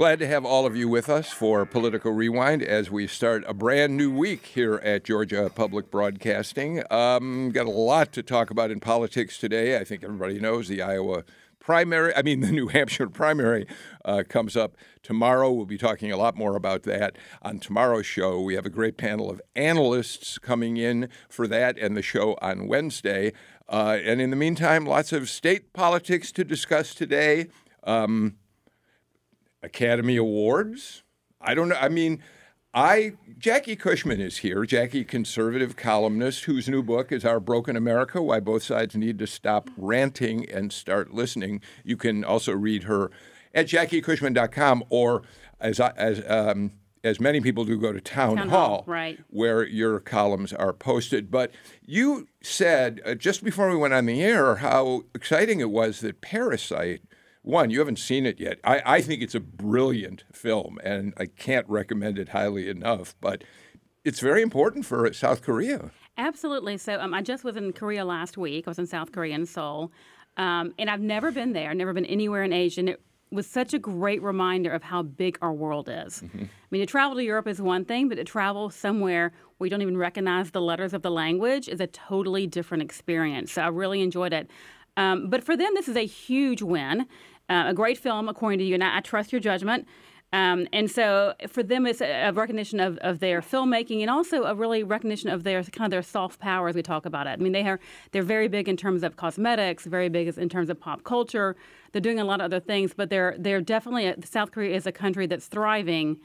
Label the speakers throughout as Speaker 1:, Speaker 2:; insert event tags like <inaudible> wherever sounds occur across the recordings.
Speaker 1: Glad to have all of you with us for Political Rewind as we start a brand new week here at Georgia Public Broadcasting. Um, got a lot to talk about in politics today. I think everybody knows the Iowa primary, I mean, <laughs> the New Hampshire primary uh, comes up tomorrow. We'll be talking a lot more about that on tomorrow's show. We have a great panel of analysts coming in for that and the show on Wednesday. Uh, and in the meantime, lots of state politics to discuss today. Um, Academy Awards. I don't know. I mean, I Jackie Cushman is here. Jackie, conservative columnist, whose new book is Our Broken America: Why Both Sides Need to Stop Ranting and Start Listening. You can also read her at JackieCushman.com or as as um, as many people do, go to Town,
Speaker 2: Town
Speaker 1: Hall,
Speaker 2: Hall, right.
Speaker 1: where your columns are posted. But you said uh, just before we went on the air how exciting it was that Parasite one, you haven't seen it yet. I, I think it's a brilliant film, and I can't recommend it highly enough. But it's very important for South Korea.
Speaker 2: Absolutely. So um, I just was in Korea last week. I was in South Korea in Seoul, um, and I've never been there. Never been anywhere in Asia. And it was such a great reminder of how big our world is. I mean, to travel to Europe is one thing, but to travel somewhere where you don't even recognize the letters of the language is a totally different experience. So I really enjoyed it. Um, but for them, this is a huge win, uh, a great film, according to you, and I, I trust your judgment. Um, and so for them, it's a, a recognition of, of their filmmaking and also a really recognition of their kind of their soft power as we talk about it. I mean, they are they're very big in terms of cosmetics, very big in terms of pop culture. They're doing a lot of other things, but they're they're definitely South Korea is a country that's thriving.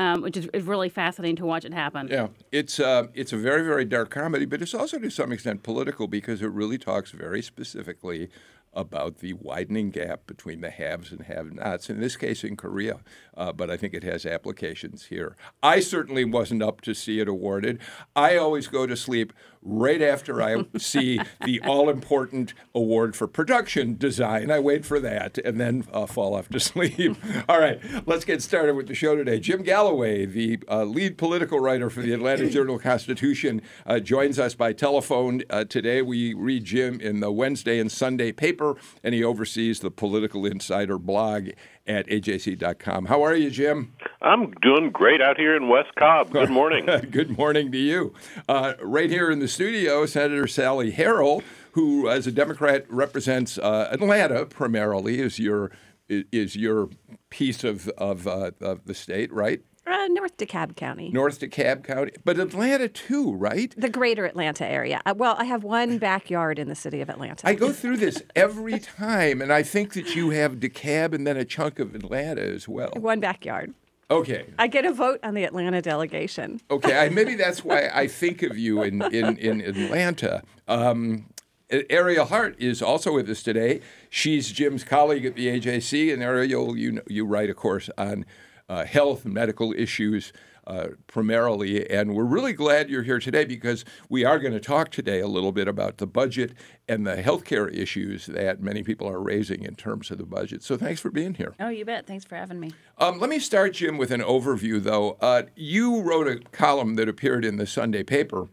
Speaker 2: Um, which is, is really fascinating to watch it happen.
Speaker 1: Yeah, it's uh, it's a very very dark comedy, but it's also to some extent political because it really talks very specifically about the widening gap between the haves and have-nots. In this case, in Korea, uh, but I think it has applications here. I certainly wasn't up to see it awarded. I always go to sleep right after I <laughs> see the all-important award for production design. I wait for that and then uh, fall off to <laughs> sleep. all right, let's get started with the show today. Jim Galloway, the uh, lead political writer for the Atlanta <laughs> Journal-Constitution, uh, joins us by telephone uh, today. We read Jim in the Wednesday and Sunday paper, and he oversees the Political Insider blog at ajc.com. How are you, Jim?
Speaker 3: I'm doing great out here in West Cobb. Good <laughs> morning.
Speaker 1: Good morning to you. Uh, right here in the studio, Senator Sally Harrell, who, as a Democrat, represents uh, Atlanta primarily, is your is your piece of of, uh, of the state, right?
Speaker 4: Uh, North DeKalb County.
Speaker 1: North DeKalb County, but Atlanta too, right?
Speaker 4: The greater Atlanta area. Uh, well, I have one <sighs> backyard in the city of Atlanta.
Speaker 1: I go through this every time, and I think that you have DeKalb and then a chunk of Atlanta as well.
Speaker 4: One backyard.
Speaker 1: Okay.
Speaker 4: I get a vote on the Atlanta delegation.
Speaker 1: Okay, I, maybe <laughs> that's why I think of you in in, in Atlanta. Um, Ariel Hart is also with us today. She's Jim's colleague at the AJC, and Ariel, you know, you write, of course, on uh, health and medical issues uh, primarily. And we're really glad you're here today because we are going to talk today a little bit about the budget and the healthcare issues that many people are raising in terms of the budget. So thanks for being here.
Speaker 2: Oh, you bet. Thanks for having me.
Speaker 1: Um, let me start, Jim, with an overview, though. Uh, you wrote a column that appeared in the Sunday paper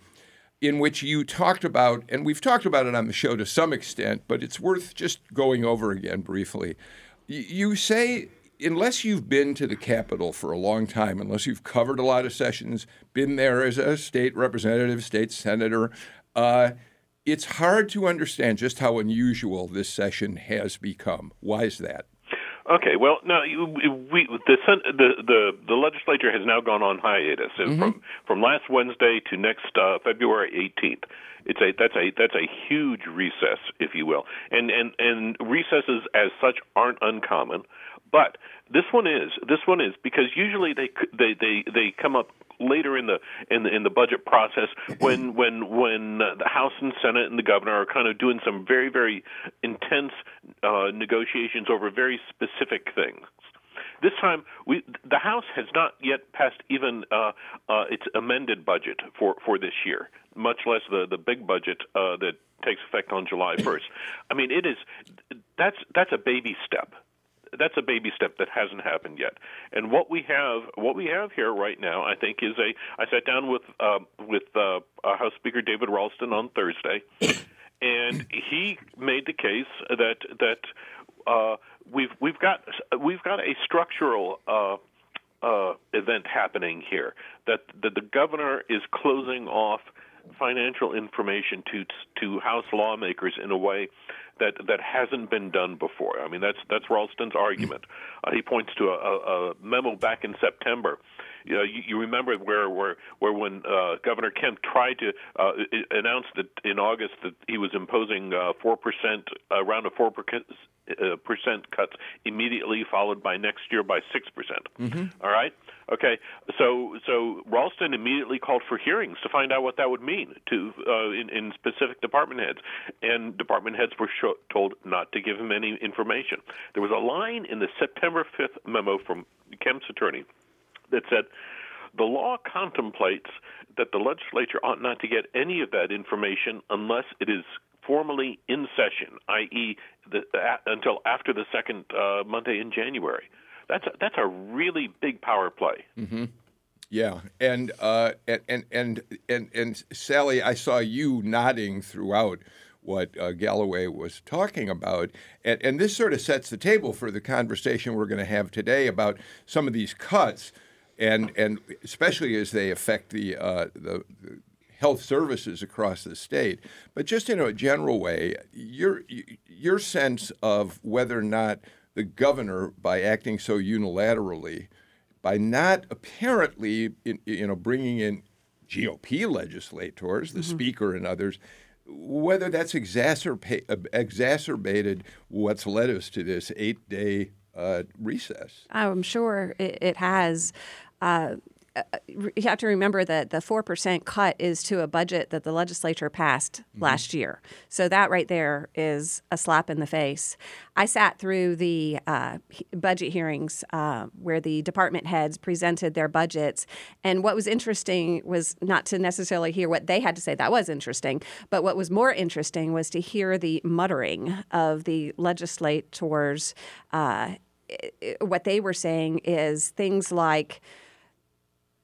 Speaker 1: in which you talked about, and we've talked about it on the show to some extent, but it's worth just going over again briefly. You say unless you've been to the Capitol for a long time, unless you've covered a lot of sessions, been there as a state representative, state senator, uh, it's hard to understand just how unusual this session has become. Why is that?
Speaker 3: Okay, well, now we the the the, the legislature has now gone on hiatus mm-hmm. from from last Wednesday to next uh, February 18th. It's a that's a that's a huge recess, if you will, and and and recesses as such aren't uncommon. But this one is this one is because usually they they they they come up later in the in the in the budget process when <laughs> when when uh, the House and Senate and the governor are kind of doing some very very intense uh, negotiations over very specific things. This time, we the House has not yet passed even uh, uh, its amended budget for for this year, much less the the big budget uh, that takes effect on July <laughs> 1st. I mean, it is that's that's a baby step that's a baby step that hasn't happened yet. And what we have, what we have here right now, I think, is a. I sat down with uh, with uh, House Speaker David Ralston on Thursday, and he made the case that that uh, we've we've got we've got a structural. Uh, uh, event happening here that, that the governor is closing off financial information to to House lawmakers in a way that that hasn't been done before. I mean, that's that's Ralston's argument. Uh, he points to a, a, memo back in September. You, know, you, you remember where where where when uh, Governor Kemp tried to uh, announce that in August that he was imposing uh, four percent around a four percent uh, percent cuts immediately, followed by next year by six percent. Mm-hmm. All right. Okay, so so Ralston immediately called for hearings to find out what that would mean to uh, in, in specific department heads, and department heads were sh- told not to give him any information. There was a line in the September 5th memo from Kemp's attorney that said the law contemplates that the legislature ought not to get any of that information unless it is formally in session, i.e., the, until after the second uh, Monday in January. That's a, that's a really big power play.
Speaker 1: Mm-hmm. Yeah, and, uh, and and and and and Sally, I saw you nodding throughout what uh, Galloway was talking about, and and this sort of sets the table for the conversation we're going to have today about some of these cuts, and and especially as they affect the uh, the health services across the state. But just in a general way, your your sense of whether or not the governor, by acting so unilaterally, by not apparently, you know, bringing in GOP legislators, the mm-hmm. speaker and others, whether that's exacerba- exacerbated what's led us to this eight-day uh, recess.
Speaker 4: I'm sure it, it has. Uh, you have to remember that the 4% cut is to a budget that the legislature passed mm-hmm. last year. So that right there is a slap in the face. I sat through the uh, budget hearings uh, where the department heads presented their budgets. And what was interesting was not to necessarily hear what they had to say, that was interesting. But what was more interesting was to hear the muttering of the legislators. Uh, what they were saying is things like,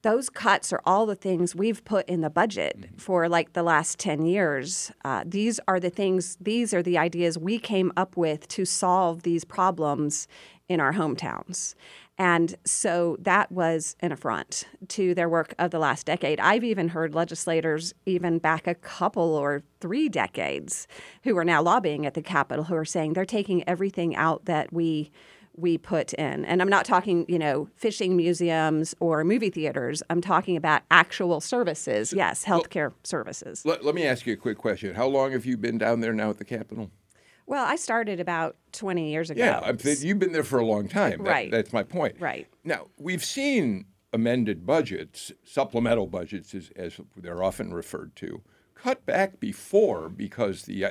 Speaker 4: those cuts are all the things we've put in the budget mm-hmm. for like the last 10 years. Uh, these are the things, these are the ideas we came up with to solve these problems in our hometowns. And so that was an affront to their work of the last decade. I've even heard legislators, even back a couple or three decades, who are now lobbying at the Capitol, who are saying they're taking everything out that we we put in. And I'm not talking, you know, fishing museums or movie theaters. I'm talking about actual services. Yes, healthcare well, services.
Speaker 1: Let, let me ask you a quick question. How long have you been down there now at the Capitol?
Speaker 4: Well, I started about 20 years ago.
Speaker 1: Yeah, you've been there for a long time. That,
Speaker 4: right.
Speaker 1: That's my point.
Speaker 4: Right.
Speaker 1: Now, we've seen amended budgets, supplemental budgets, as, as they're often referred to, cut back before because the uh,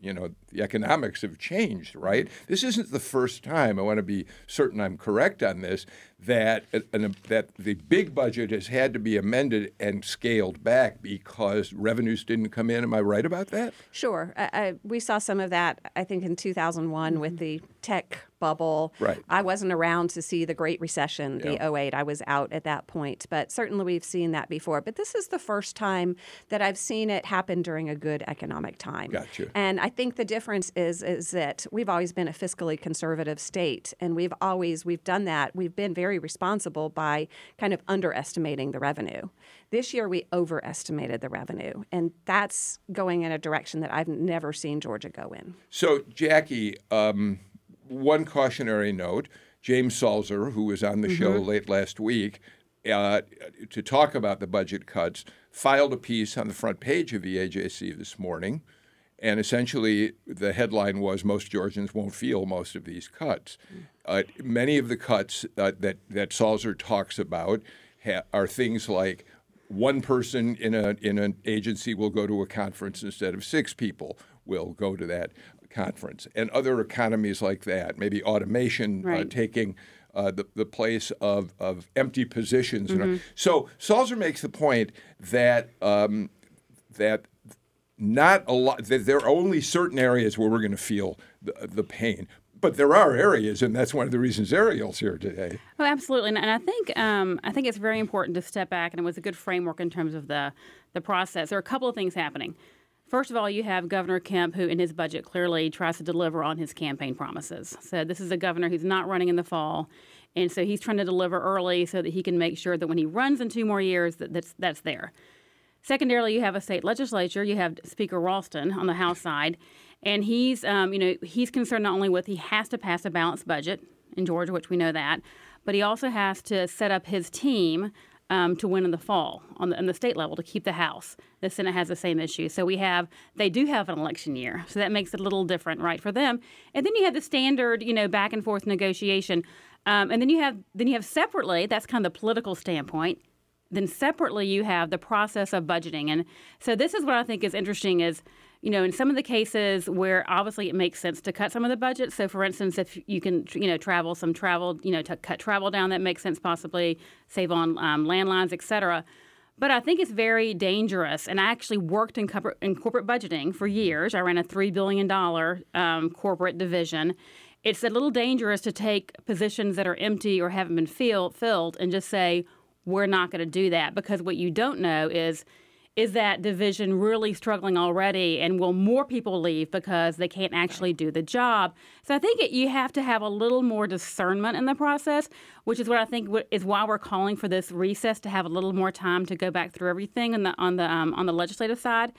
Speaker 1: you know the economics have changed right this isn't the first time i want to be certain i'm correct on this that an, that the big budget has had to be amended and scaled back because revenues didn't come in am i right about that
Speaker 4: sure I, I, we saw some of that i think in 2001 mm-hmm. with the tech bubble.
Speaker 1: Right.
Speaker 4: I wasn't around to see the Great Recession, the yeah. 08. I was out at that point, but certainly we've seen that before. But this is the first time that I've seen it happen during a good economic time.
Speaker 1: Gotcha.
Speaker 4: And I think the difference is is that we've always been a fiscally conservative state, and we've always we've done that. We've been very responsible by kind of underestimating the revenue. This year we overestimated the revenue, and that's going in a direction that I've never seen Georgia go in.
Speaker 1: So, Jackie. Um, one cautionary note James Salzer, who was on the mm-hmm. show late last week uh, to talk about the budget cuts, filed a piece on the front page of the AJC this morning. And essentially, the headline was Most Georgians won't feel most of these cuts. Mm. Uh, many of the cuts uh, that, that Salzer talks about ha- are things like one person in, a, in an agency will go to a conference instead of six people will go to that conference and other economies like that, maybe automation uh, right. uh, taking uh, the, the place of, of empty positions. Mm-hmm. So Salzer makes the point that um, that not a lot there are only certain areas where we're going to feel the, the pain but there are areas, and that's one of the reasons Ariel's here today.
Speaker 2: Oh, absolutely, and, I think um, I think it's very important to step back, and it was a good framework in terms of the the process. There are a couple of things happening. First of all, you have Governor Kemp, who in his budget clearly tries to deliver on his campaign promises. So this is a governor who's not running in the fall, and so he's trying to deliver early so that he can make sure that when he runs in two more years, that that's, that's there. Secondarily, you have a state legislature. You have Speaker Ralston on the House side, and he's, um, you know, he's concerned not only with he has to pass a balanced budget in Georgia, which we know that, but he also has to set up his team um, to win in the fall on the, on the state level to keep the House. The Senate has the same issue. So we have, they do have an election year. So that makes it a little different, right, for them. And then you have the standard, you know, back and forth negotiation. Um, and then you have, then you have separately, that's kind of the political standpoint. Then separately, you have the process of budgeting. And so this is what I think is interesting is, you know, in some of the cases where obviously it makes sense to cut some of the budget. So, for instance, if you can, you know, travel some travel, you know, to cut travel down, that makes sense possibly, save on um, landlines, et cetera. But I think it's very dangerous. And I actually worked in corporate, in corporate budgeting for years. I ran a $3 billion um, corporate division. It's a little dangerous to take positions that are empty or haven't been fill, filled and just say, we're not going to do that. Because what you don't know is, is that division really struggling already and will more people leave because they can't actually do the job so i think it, you have to have a little more discernment in the process which is what i think is why we're calling for this recess to have a little more time to go back through everything on the on the um, on the legislative side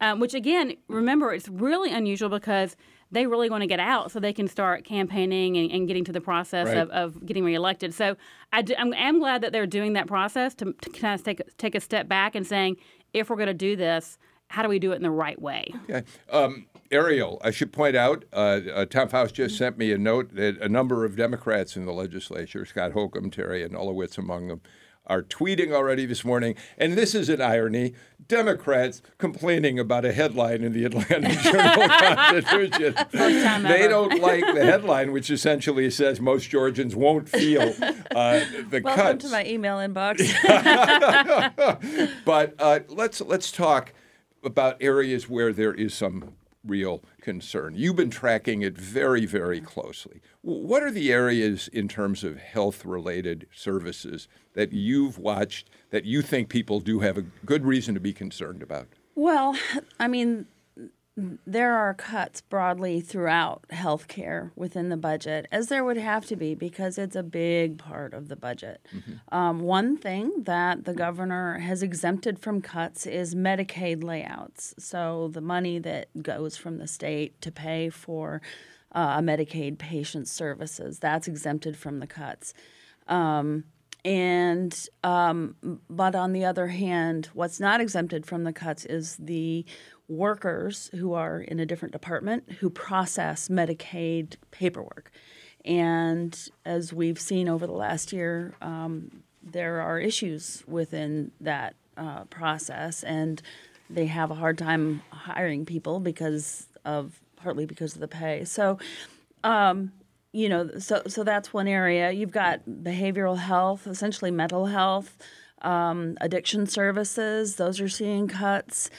Speaker 2: um, which again remember it's really unusual because they really want to get out so they can start campaigning and, and getting to the process right. of, of getting reelected. So I do, I'm, I'm, glad that they're doing that process to, to kind of take, take a step back and saying, if we're going to do this, how do we do it in the right way?
Speaker 1: Okay. Um, Ariel, I should point out, uh, uh, Tom Faust just sent me a note that a number of Democrats in the legislature, Scott Holcomb, Teri Anulewicz among them, are tweeting already this morning. And this is an irony Democrats complaining about a headline in the Atlanta <laughs> Journal Constitution. <laughs> they don't like the headline, which essentially says most Georgians won't feel uh, <laughs> the
Speaker 5: Welcome
Speaker 1: cuts.
Speaker 5: to my email inbox.
Speaker 1: but uh, let's let's talk about areas where there is some real concern. You've been tracking it very, very closely. What are the areas in terms of health related services that you've watched that you think people do have a good reason to be concerned about?
Speaker 5: Well, I mean, there are cuts broadly throughout healthcare within the budget, as there would have to be because it's a big part of the budget. Mm-hmm. Um, one thing that the governor has exempted from cuts is Medicaid layouts. So the money that goes from the state to pay for uh, Medicaid patient services, that's exempted from the cuts. Um, and um, but on the other hand, what's not exempted from the cuts is the workers who are in a different department who process Medicaid paperwork. And as we've seen over the last year, um, there are issues within that uh, process, and they have a hard time hiring people because of partly because of the pay. So, um, you know, so so that's one area. You've got behavioral health, essentially mental health, um, addiction services. Those are seeing cuts.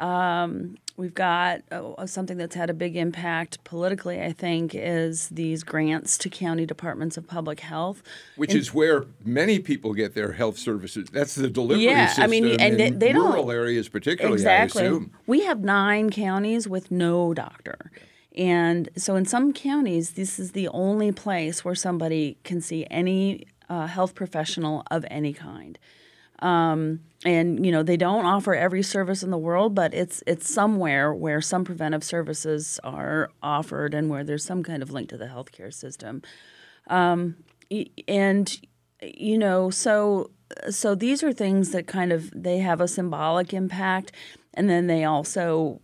Speaker 5: Um, we've got uh, something that's had a big impact politically, I think, is these grants to county departments of public health,
Speaker 1: which is where many people get their health services. That's the delivery
Speaker 5: yeah,
Speaker 1: system
Speaker 5: I mean, and they, they
Speaker 1: rural
Speaker 5: don't, rural
Speaker 1: areas, particularly.
Speaker 5: Exactly. We have nine counties with no doctor. And so, in some counties, this is the only place where somebody can see any uh, health professional of any kind. Um, and you know they don't offer every service in the world, but it's it's somewhere where some preventive services are offered and where there's some kind of link to the healthcare system. Um, and you know, so so these are things that kind of they have a symbolic impact, and then they also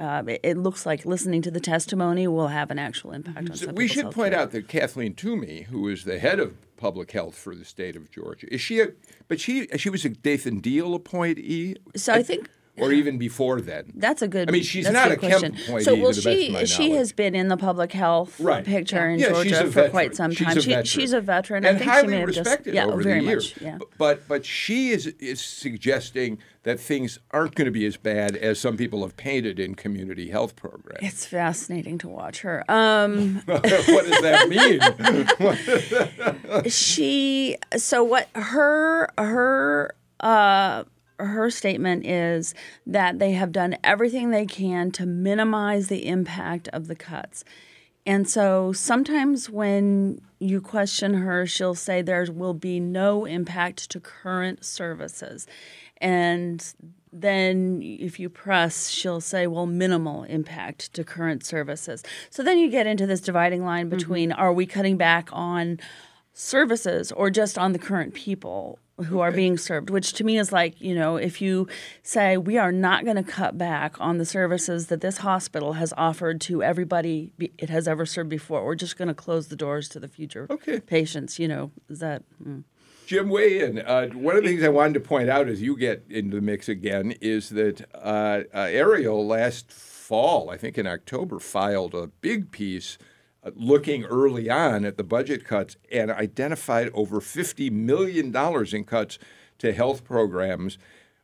Speaker 5: uh, it, it, looks like listening to the testimony will have an actual impact on so
Speaker 1: We should point
Speaker 5: care.
Speaker 1: out that Kathleen Toomey, who is the head of public health for the state of Georgia, is she a? But she she was a Nathan Deal appointee.
Speaker 5: So I think
Speaker 1: or even before then?
Speaker 5: That's a good.
Speaker 1: I mean, she's not a
Speaker 5: question.
Speaker 1: appointee,
Speaker 5: So, well,
Speaker 1: to the best of
Speaker 5: she she has been in the public health
Speaker 1: Right.
Speaker 5: picture in
Speaker 1: Yeah,
Speaker 5: Georgia for quite some
Speaker 1: She's
Speaker 5: time.
Speaker 1: a
Speaker 5: She, she's a veteran.
Speaker 1: and
Speaker 5: I think
Speaker 1: highly
Speaker 5: she may have
Speaker 1: respected
Speaker 5: just, yeah,
Speaker 1: over
Speaker 5: very
Speaker 1: the years.
Speaker 5: much. Yeah.
Speaker 1: But but she is is suggesting that things aren't going to be as bad as some people have painted in community health programs.
Speaker 5: It's fascinating to watch her. Um, <laughs>
Speaker 1: what does that mean? <laughs>
Speaker 5: she so what her her uh her statement is that they have done everything they can to minimize the impact of the cuts. And so sometimes when you question her, she'll say there will be no impact to current services. And then if you press, she'll say, well, minimal impact to current services. So then you get into this dividing line mm-hmm. between are we cutting back on services or just on the current people who are being served, which to me is like, you know, if you say we are not going to cut back on the services that this hospital has offered to everybody it has ever served before, we're just going to close the doors to the future
Speaker 1: Okay.
Speaker 5: patients, you know, is that. mm.
Speaker 1: Jim, weigh in. Uh, one of the things I wanted to point out as you get into the mix again is that uh, uh, Ariel last fall, I think in October, filed a big piece looking early on at the budget cuts and identified over $50 million in cuts to health programs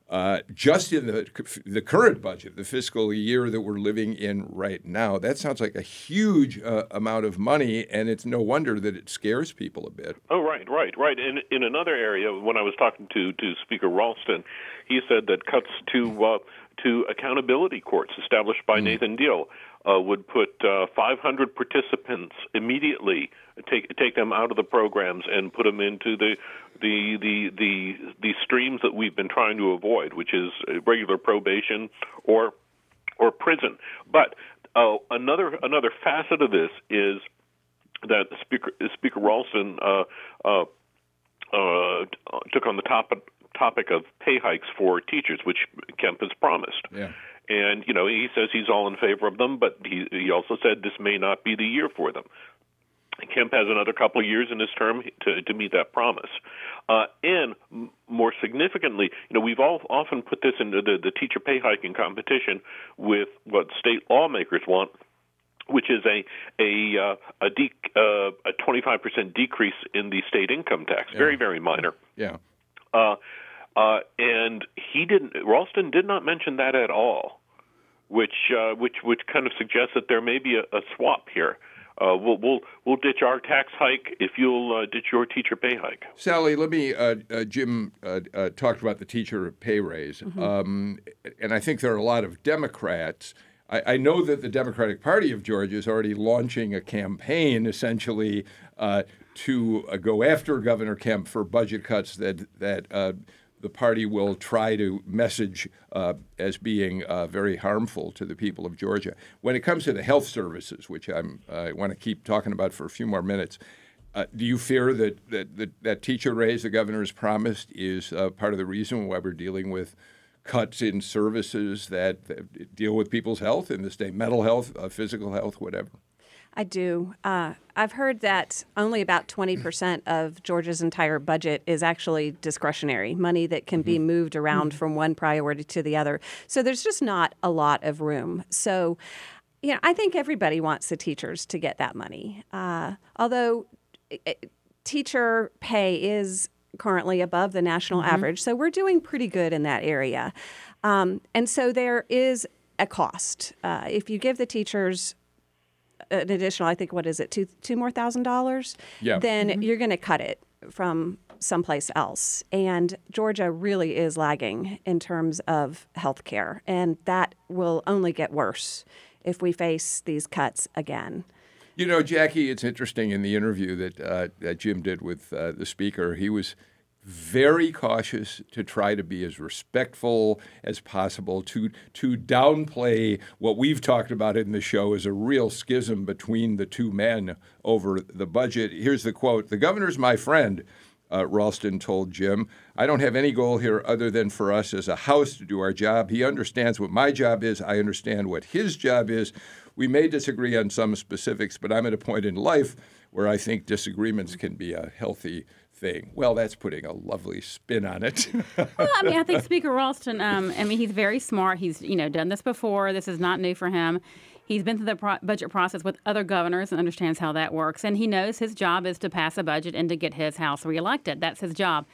Speaker 1: uh, just in the, the current budget, the fiscal year that we're living in right now. That sounds like a huge uh, amount of money, and it's no wonder that it scares people a bit.
Speaker 3: Oh, right, right, right. In in another area, when I was talking to to Speaker Ralston, he said that cuts to uh, to accountability courts established by Nathan Deal uh, would put uh, 500 participants immediately take take them out of the programs and put them into the the the the the streams that we've been trying to avoid, which is regular probation or or prison. But uh, another another facet of this is that Speaker Speaker Ralston uh, uh, uh, took on the topic topic of pay hikes for teachers, which Kemp has promised.
Speaker 1: Yeah.
Speaker 3: And you know he says he's all in favor of them, but he he also said this may not be the year for them. Kemp has another couple of years in his term to, to meet that promise. Uh, and more significantly, you know, we've all often put this into the, the teacher pay hike in competition with what state lawmakers want, which is a a uh, a, de- uh, a 25% decrease in the state income tax. Very very minor.
Speaker 1: Yeah.
Speaker 3: Uh, uh, and he didn't. Ralston did not mention that at all, which uh, which which kind of suggests that there may be a, a swap here. Uh, we'll we'll we'll ditch our tax hike if you'll uh, ditch your teacher pay hike.
Speaker 1: Sally, let me. Uh, uh, Jim uh, uh, talked about the teacher pay raise, um, and I think there are a lot of Democrats. I, I know that the Democratic Party of Georgia is already launching a campaign, essentially, uh, to uh, go after Governor Kemp for budget cuts that that. The party will try to message uh, as being uh, very harmful to the people of Georgia. When it comes to the health services, which I'm, I want to keep talking about for a few more minutes, uh, do you fear that, that that that teacher raise the governor has promised is uh, part of the reason why we're dealing with cuts in services that, that deal with people's health in the state, mental health, uh, physical health, whatever?
Speaker 4: I do. Uh, I've heard that only about 20% of Georgia's entire budget is actually discretionary, money that can be moved around from one priority to the other. So there's just not a lot of room. So, you know, I think everybody wants the teachers to get that money. Uh, although eh, teacher pay is currently above the national average, so we're doing pretty good in that area. Um, and so there is a cost. Uh, if you give the teachers an additional, I think, what is it, two two more thousand dollars?
Speaker 1: Yeah.
Speaker 4: Then you're going to cut it from someplace else. And Georgia really is lagging in terms of health care, and that will only get worse if we face these cuts again.
Speaker 1: You know, Jackie, it's interesting in the interview that uh, that Jim did with uh, the speaker. He was very cautious to try to be as respectful as possible to to downplay what we've talked about in the show as a real schism between the two men over the budget. Here's the quote: "The governor's my friend." Uh, Ralston told Jim, I don't have any goal here other than for us as a House to do our job. He understands what my job is. I understand what his job is. We may disagree on some specifics, but I'm at a point in life where I think disagreements can be a healthy thing. Well, that's putting a lovely spin on it. <laughs>
Speaker 2: well, I mean, I think <laughs> Speaker Ralston. Um, I mean, he's very smart. He's you know done this before. This is not new for him. He's been through the pro- budget process with other governors and understands how that works. And he knows his job is to pass a budget and to get his House reelected. That's his job.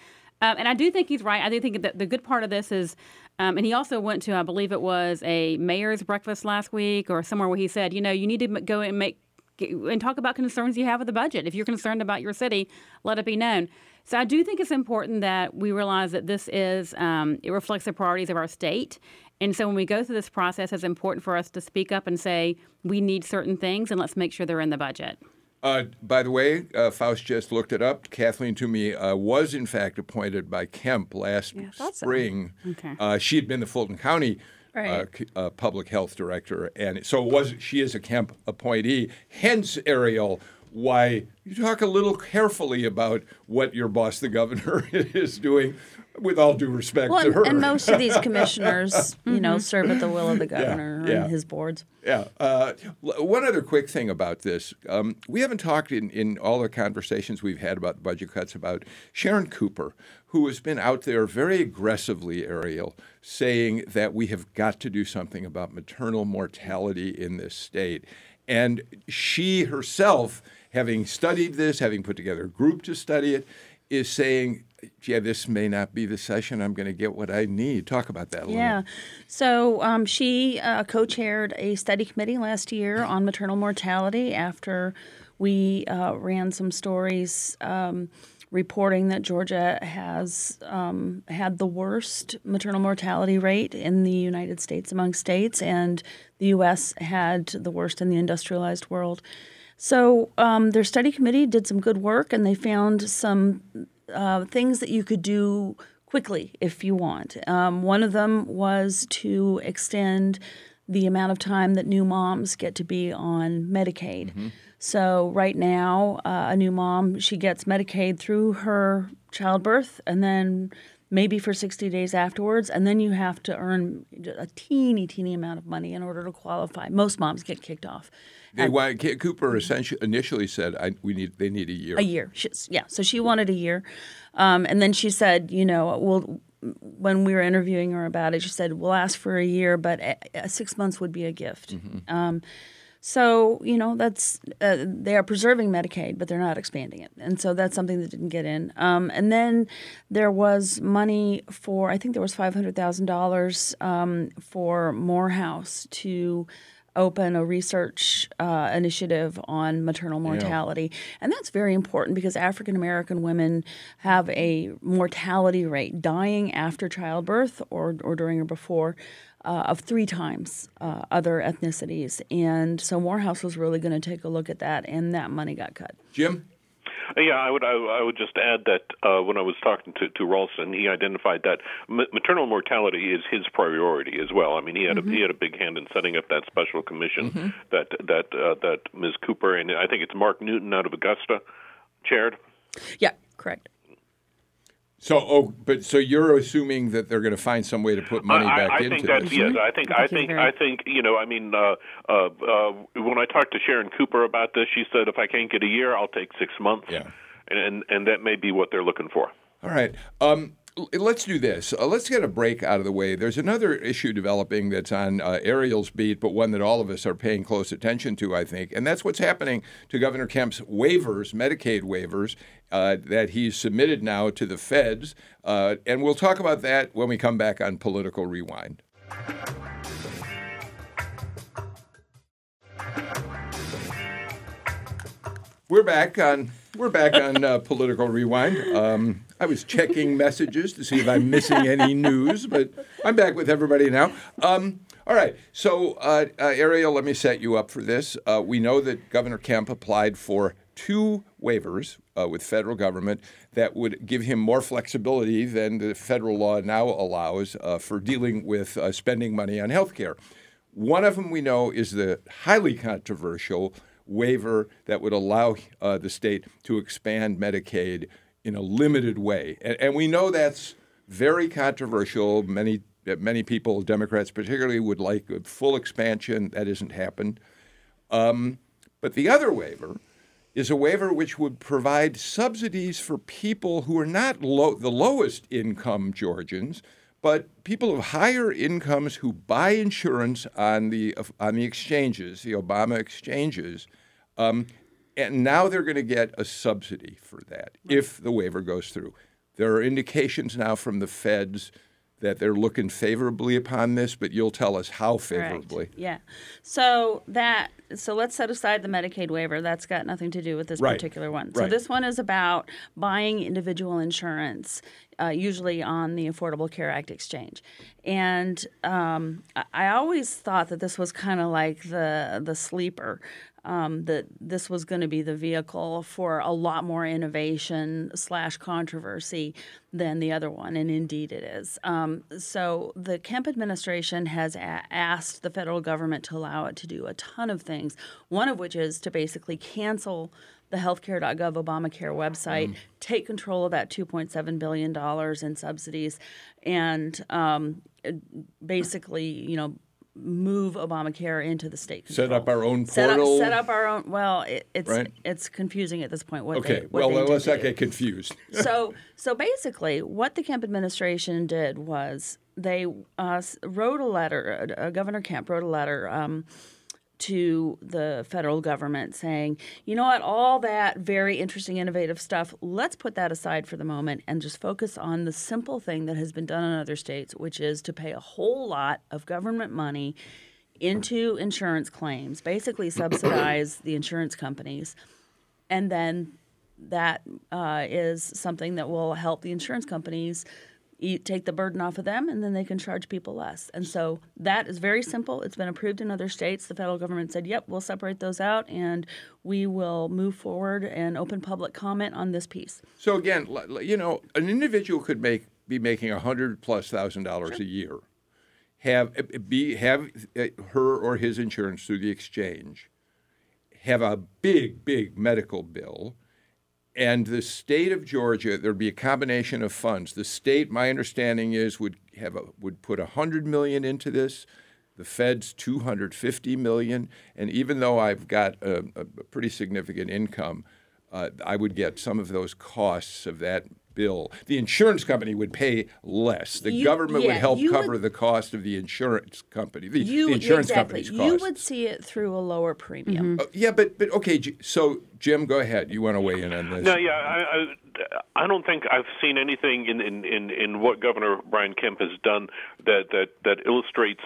Speaker 2: Um, and I do think he's right. I do think that the good part of this is, um, and he also went to, I believe it was a mayor's breakfast last week or somewhere where he said, you know, you need to go and make and talk about concerns you have with the budget. If you're concerned about your city, let it be known. So I do think it's important that we realize that this is um, it reflects the priorities of our state, and so when we go through this process, it's important for us to speak up and say, we need certain things and let's make sure they're in the budget.
Speaker 1: Uh, by the way, uh, Faust just looked it up. Kathleen Toomey uh, was, in fact, appointed by Kemp last yeah, spring. So. Okay. Uh, she had been the Fulton County right. uh, public health director, and so was she is a Kemp appointee. Hence, Ariel, why you talk a little carefully about what your boss, the governor, <laughs> is doing with all due respect
Speaker 5: well,
Speaker 1: to her.
Speaker 5: And most of these commissioners, <laughs> you know, serve at the will of the governor yeah, yeah. and his boards.
Speaker 1: Yeah. Uh, one other quick thing about this. Um, we haven't talked in, in all the conversations we've had about budget cuts about Sharon Cooper, who has been out there very aggressively, Ariel, saying that we have got to do something about maternal mortality in this state. And she herself, having studied this, having put together a group to study it, is saying yeah, this may not be the session I'm going to get what I need. Talk about that a little.
Speaker 5: Yeah. So um, she uh, co chaired a study committee last year on maternal mortality after we uh, ran some stories. Um, reporting that Georgia has um, had the worst maternal mortality rate in the United States among states, and the U.S. had the worst in the industrialized world. So um, their study committee did some good work, and they found some uh, things that you could do quickly if you want. Um, one of them was to extend the amount of time that new moms get to be on Medicaid. Mm-hmm. So right now, uh, a new mom she gets Medicaid through her childbirth, and then maybe for 60 days afterwards, and then you have to earn a teeny, teeny amount of money in order to qualify. Most moms get kicked off.
Speaker 1: They want, Cooper essentially initially said, I, "We need they need a year."
Speaker 5: A year, yeah. So she wanted a year, um, and then she said, "You know, well." When we were interviewing her about it, she said, "We'll ask for a year, but a, a six months would be a gift." Mm-hmm. Um, so you know that's uh, they are preserving Medicaid, but they're not expanding it, and so that's something that didn't get in. Um, and then there was money for I think there was five hundred thousand um, dollars for Morehouse to open a research uh, initiative on maternal mortality. Yeah. And that's very important because African American women have a mortality rate dying after childbirth or, or during or before. Uh, of three times uh, other ethnicities. And so Morehouse was really going to take a look at that, and that money got cut.
Speaker 1: Jim?
Speaker 3: Yeah, I would. I, I would just add that uh, when I was talking to to Ralston, he identified that m- maternal mortality is his priority as well. I mean, he had mm-hmm. a, he had a big hand in setting up that special commission mm-hmm. that that uh, that Ms. Cooper and I think it's Mark Newton out of Augusta chaired.
Speaker 5: Yeah, correct.
Speaker 1: So, oh, but so you're assuming that they're going to find some way to put money
Speaker 3: I,
Speaker 1: back
Speaker 3: I,
Speaker 1: I
Speaker 3: into think that's
Speaker 1: this.
Speaker 3: yes. I think I think I think you know. I mean, uh, uh, uh, when I talked to Sharon Cooper about this, she said if I can't get a year, I'll take six months.
Speaker 1: Yeah,
Speaker 3: and and, and that may be what they're looking for.
Speaker 1: All right. Um, let's do this. Uh, let's get a break out of the way. There's another issue developing that's on uh, Ariel's beat, but one that all of us are paying close attention to, I think, and that's what's happening to Governor Kemp's waivers, Medicaid waivers, uh, that he's submitted now to the feds. Uh, and we'll talk about that when we come back on Political Rewind. We're back on we're back on uh, Political Rewind. Um, I was checking <laughs> messages to see if I'm missing any news, but I'm back with everybody now. Um, all right. So, uh, uh, Ariel, let me set you up for this. Uh, we know that Governor Kemp applied for two waivers uh, with federal government that would give him more flexibility than the federal law now allows uh, for dealing with uh, spending money on health care. One of them we know is the highly controversial waiver that would allow the state to expand Medicaid in a limited way. And, and we know that's very controversial. Many many people, Democrats particularly, would like a full expansion. That hasn't happened. Um, but the other waiver is a waiver which would provide subsidies for people who are not low, the lowest income Georgians, but people of higher incomes who buy insurance on the on the exchanges, the Obama exchanges, um, and now they're going to get a subsidy for that right. if the waiver goes through. There are indications now from the feds that they're looking favorably upon this, but you'll tell us how favorably.
Speaker 5: Right. Yeah. So that so let's set aside the Medicaid waiver. That's got nothing to do with this right. particular one. So right. this one is about buying individual insurance, uh, usually on the Affordable Care Act exchange. And um, I always thought that this was kind of like the the sleeper um, that this was going to be the vehicle for a lot more innovation slash controversy than the other one, and indeed it is. Um, so the Kemp administration has a- asked the federal government to allow it to do a ton of things. One of which is to basically cancel the healthcare.gov Obamacare website, mm. take control of that $2.7 billion in subsidies, and um, basically, you know, move Obamacare into the state. Control.
Speaker 1: Set up our own portal.
Speaker 5: Set up, set up our own. Well, it, it's right? it's confusing at this point. What
Speaker 1: okay.
Speaker 5: They, what
Speaker 1: well,
Speaker 5: let's
Speaker 1: not get confused. <laughs>
Speaker 5: so so basically, what the Kemp administration did was they uh, wrote a letter. Uh, Governor Kemp wrote a letter. Um, to the federal government saying, you know what, all that very interesting, innovative stuff, let's put that aside for the moment and just focus on the simple thing that has been done in other states, which is to pay a whole lot of government money into insurance claims, basically <clears throat> subsidize the insurance companies. And then that uh, is something that will help the insurance companies take the burden off of them, and then they can charge people less. And so that is very simple. It's been approved in other states. The federal government said, "Yep, we'll separate those out, and we will move forward and open public comment on this piece."
Speaker 1: So again, you know, an individual could make be making a hundred plus thousand dollars a year, have eh, be have eh, her or his insurance through the exchange, have a big big medical bill and the state of Georgia, there'd be a combination of funds. The state, my understanding is, would have a, would put hundred million into this. The Fed's 250 million, and even though I've got a, a pretty significant income, uh, I would get some of those costs of that bill. The insurance company would pay less. The you, government yeah, would help cover would, the cost of the insurance company, the,
Speaker 5: you,
Speaker 1: the insurance
Speaker 5: exactly.
Speaker 1: company's cost.
Speaker 5: You would see it through a lower premium.
Speaker 1: Mm-hmm. Uh, yeah, but but okay. So Jim, go ahead. You want to weigh in on this?
Speaker 3: No, yeah, I, I, I don't think I've seen anything in, in, in, in what Governor Brian Kemp has done that that that illustrates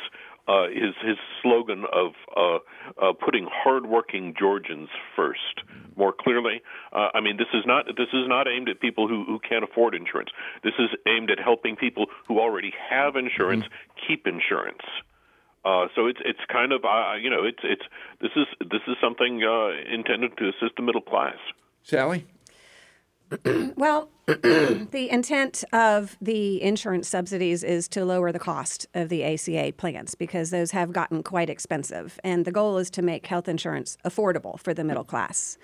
Speaker 3: uh, his his slogan of uh, uh, putting hardworking Georgians first more clearly. Uh, I mean, this is not this is not aimed at people who, who can't afford insurance. This is aimed at helping people who already have insurance mm-hmm. keep insurance. Uh, so it's it's kind of uh, you know it's it's this is this is something uh, intended to assist the middle class.
Speaker 1: Sally. <clears throat>
Speaker 4: well, <clears throat> the intent of the insurance subsidies is to lower the cost of the ACA plans because those have gotten quite expensive. And the goal is to make health insurance affordable for the middle class.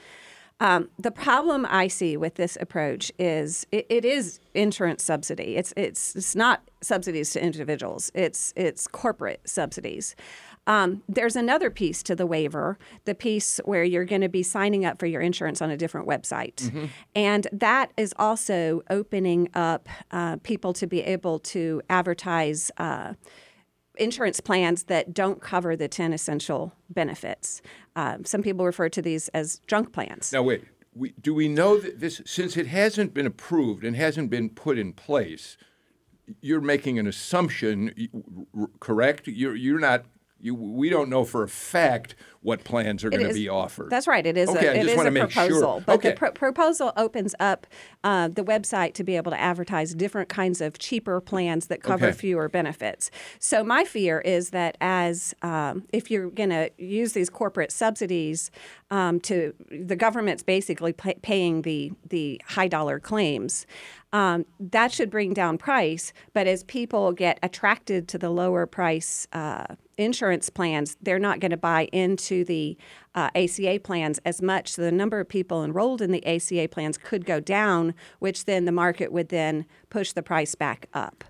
Speaker 4: Um, the problem I see with this approach is it, it is insurance subsidy. It's, it's, it's not subsidies to individuals, it's, it's corporate subsidies. Um, there's another piece to the waiver, the piece where you're going to be signing up for your insurance on a different website. Mm-hmm. And that is also opening up uh, people to be able to advertise. Uh, insurance plans that don't cover the 10 essential benefits. Um, some people refer to these as junk plans.
Speaker 1: Now, wait, we, do we know that this, since it hasn't been approved and hasn't been put in place, you're making an assumption, correct? You're, you're not you, we don't know for a fact what plans are going to be offered.
Speaker 4: That's right. It is
Speaker 1: okay,
Speaker 4: a, it is a proposal.
Speaker 1: Sure.
Speaker 4: But
Speaker 1: okay.
Speaker 4: the pro- proposal opens up uh, the website to be able to advertise different kinds of cheaper plans that cover
Speaker 1: okay.
Speaker 4: fewer benefits. So my fear is that as um, if you're going to use these corporate subsidies um, to the government's basically pay- paying the the high dollar claims. Um, that should bring down price. But as people get attracted to the lower price uh, insurance plans, they're not going to buy into the uh, ACA plans as much. So the number of people enrolled in the ACA plans could go down, which then the market would then push the price back up.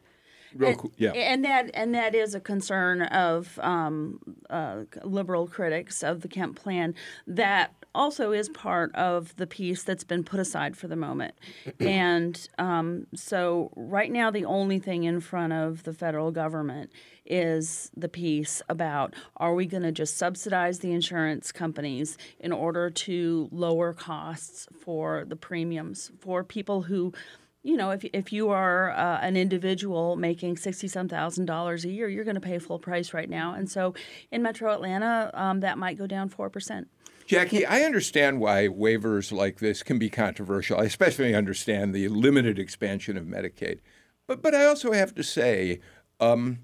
Speaker 1: Real
Speaker 5: and,
Speaker 1: cool. Yeah.
Speaker 5: and that and that is a concern of um, uh, liberal critics of the Kemp plan. That also is part of the piece that's been put aside for the moment. <clears throat> and um, so, right now, the only thing in front of the federal government is the piece about are we going to just subsidize the insurance companies in order to lower costs for the premiums for people who you know, if, if you are uh, an individual making sixty some thousand dollars a year, you're going to pay full price right now. And so, in Metro Atlanta, um, that might go down four percent.
Speaker 1: Jackie, I understand why waivers like this can be controversial. I especially understand the limited expansion of Medicaid. But, but I also have to say, um,